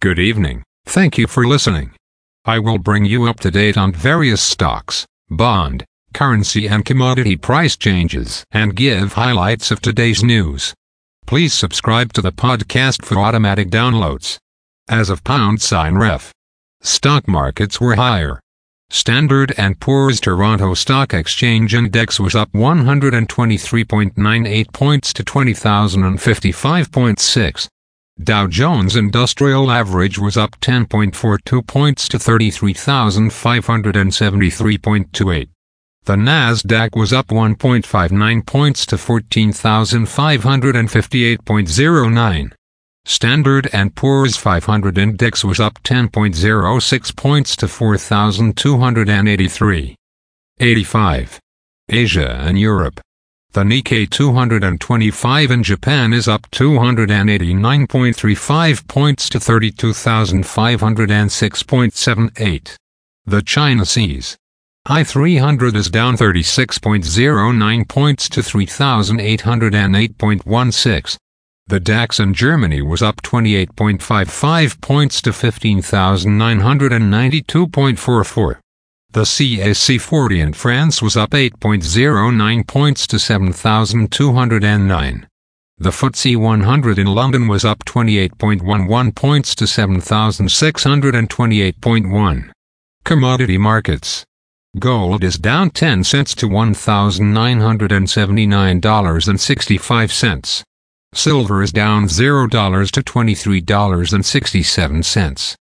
Good evening. Thank you for listening. I will bring you up to date on various stocks, bond, currency and commodity price changes and give highlights of today's news. Please subscribe to the podcast for automatic downloads. As of pound sign ref, stock markets were higher. Standard & Poor's Toronto Stock Exchange Index was up 123.98 points to 20,055.6. Dow Jones Industrial Average was up 10.42 points to 33,573.28. The Nasdaq was up 1.59 points to 14,558.09. Standard & Poor's 500 index was up 10.06 points to 4,283. 85. Asia and Europe. The Nikkei 225 in Japan is up 289.35 points to 32,506.78. The China CSI I300 is down 36.09 points to 3,808.16. The DAX in Germany was up 28.55 points to 15,992.44. The CAC 40 in France was up 8.09 points to 7,209. The FTSE 100 in London was up 28.11 points to 7,628.1. Commodity markets. Gold is down 10 cents to $1,979.65. Silver is down $0 to $23.67.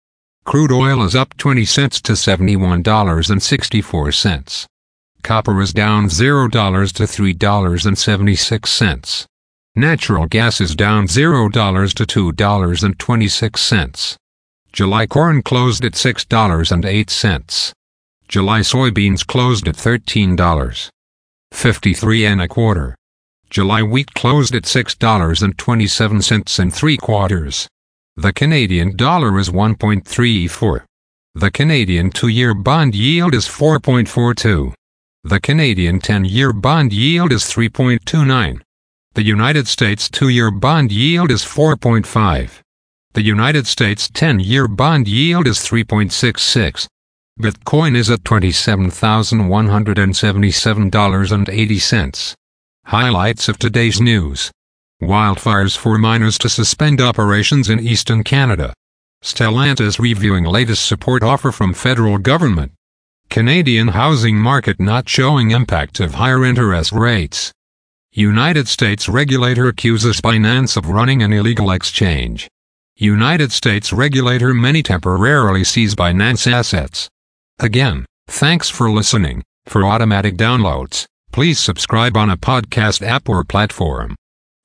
Crude oil is up 20 cents to $71.64. Copper is down $0 to $3.76. Natural gas is down $0 to $2.26. July corn closed at $6.08. July soybeans closed at $13.53 and a quarter. July wheat closed at $6.27 and three quarters. The Canadian dollar is 1.34. The Canadian two-year bond yield is 4.42. The Canadian 10-year bond yield is 3.29. The United States two-year bond yield is 4.5. The United States 10-year bond yield is 3.66. Bitcoin is at $27,177.80. Highlights of today's news. Wildfires for miners to suspend operations in eastern Canada. Stellantis reviewing latest support offer from federal government. Canadian housing market not showing impact of higher interest rates. United States regulator accuses Binance of running an illegal exchange. United States regulator many temporarily seize Binance assets. Again, thanks for listening. For automatic downloads, please subscribe on a podcast app or platform